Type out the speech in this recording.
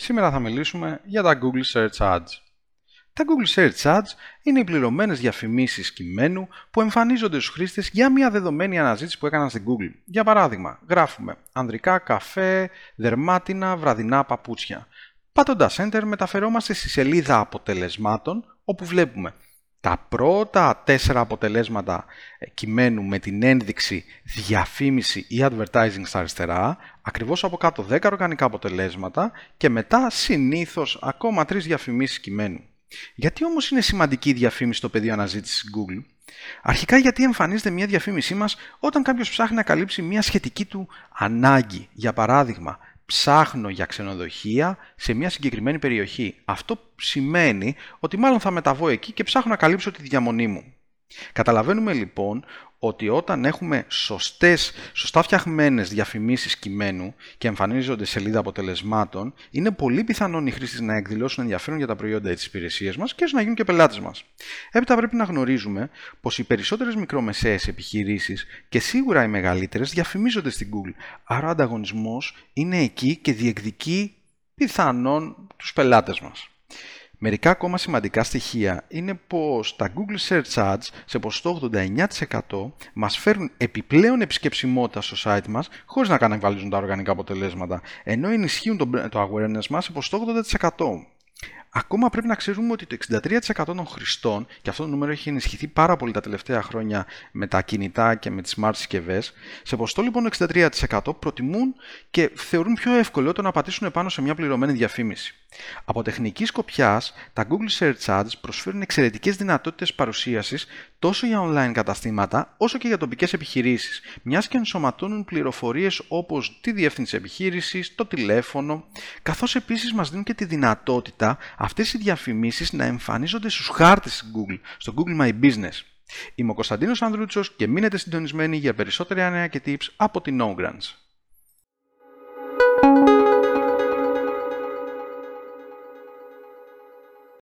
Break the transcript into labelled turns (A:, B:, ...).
A: Σήμερα θα μιλήσουμε για τα Google Search Ads. Τα Google Search Ads είναι οι πληρωμένες διαφημίσεις κειμένου που εμφανίζονται στους χρήστες για μια δεδομένη αναζήτηση που έκαναν στην Google. Για παράδειγμα, γράφουμε ανδρικά καφέ, δερμάτινα, βραδινά παπούτσια. Πατώντας Enter μεταφερόμαστε στη σελίδα αποτελεσμάτων όπου βλέπουμε τα πρώτα τέσσερα αποτελέσματα κειμένου με την ένδειξη διαφήμιση ή advertising στα αριστερά, ακριβώς από κάτω 10 οργανικά αποτελέσματα και μετά συνήθως ακόμα 3 διαφημίσεις κειμένου. Γιατί όμως είναι σημαντική η διαφήμιση στο πεδίο αναζήτησης Google? Αρχικά γιατί εμφανίζεται μια διαφήμισή μας όταν κάποιος ψάχνει να καλύψει μια σχετική του ανάγκη. Για παράδειγμα, ψάχνω για ξενοδοχεία σε μια συγκεκριμένη περιοχή. Αυτό σημαίνει ότι μάλλον θα μεταβώ εκεί και ψάχνω να καλύψω τη διαμονή μου. Καταλαβαίνουμε λοιπόν ότι όταν έχουμε σωστές, σωστά φτιαχμένες διαφημίσεις κειμένου και εμφανίζονται σελίδα αποτελεσμάτων, είναι πολύ πιθανόν οι χρήστες να εκδηλώσουν ενδιαφέρον για τα προϊόντα της υπηρεσίας μας και να γίνουν και πελάτες μας. Έπειτα πρέπει να γνωρίζουμε πως οι περισσότερες μικρομεσαίες επιχειρήσεις και σίγουρα οι μεγαλύτερες διαφημίζονται στην Google, άρα ο ανταγωνισμός είναι εκεί και διεκδικεί πιθανόν τους πελάτες μας. Μερικά ακόμα σημαντικά στοιχεία είναι πως τα Google Search Ads σε ποσοστό 89% μας φέρουν επιπλέον επισκεψιμότητα στο site μας χωρίς να καναβαλίζουν τα οργανικά αποτελέσματα, ενώ ενισχύουν το awareness μας σε ποσοστό 80%. Ακόμα πρέπει να ξέρουμε ότι το 63% των χρηστών, και αυτό το νούμερο έχει ενισχυθεί πάρα πολύ τα τελευταία χρόνια με τα κινητά και με τις smart συσκευές, σε ποσοστό λοιπόν 63% προτιμούν και θεωρούν πιο εύκολο το να πατήσουν επάνω σε μια πληρωμένη διαφήμιση. Από τεχνική σκοπιάς, τα Google Search Ads προσφέρουν εξαιρετικές δυνατότητες παρουσίασης τόσο για online καταστήματα όσο και για τοπικές επιχειρήσεις, μιας και ενσωματώνουν πληροφορίες όπως τη διεύθυνση επιχείρησης, το τηλέφωνο, καθώς επίσης μας δίνουν και τη δυνατότητα αυτές οι διαφημίσεις να εμφανίζονται στους χάρτες τη Google, στο Google My Business. Είμαι ο Κωνσταντίνος Ανδρούτσος και μείνετε συντονισμένοι για περισσότερα νέα και tips από την No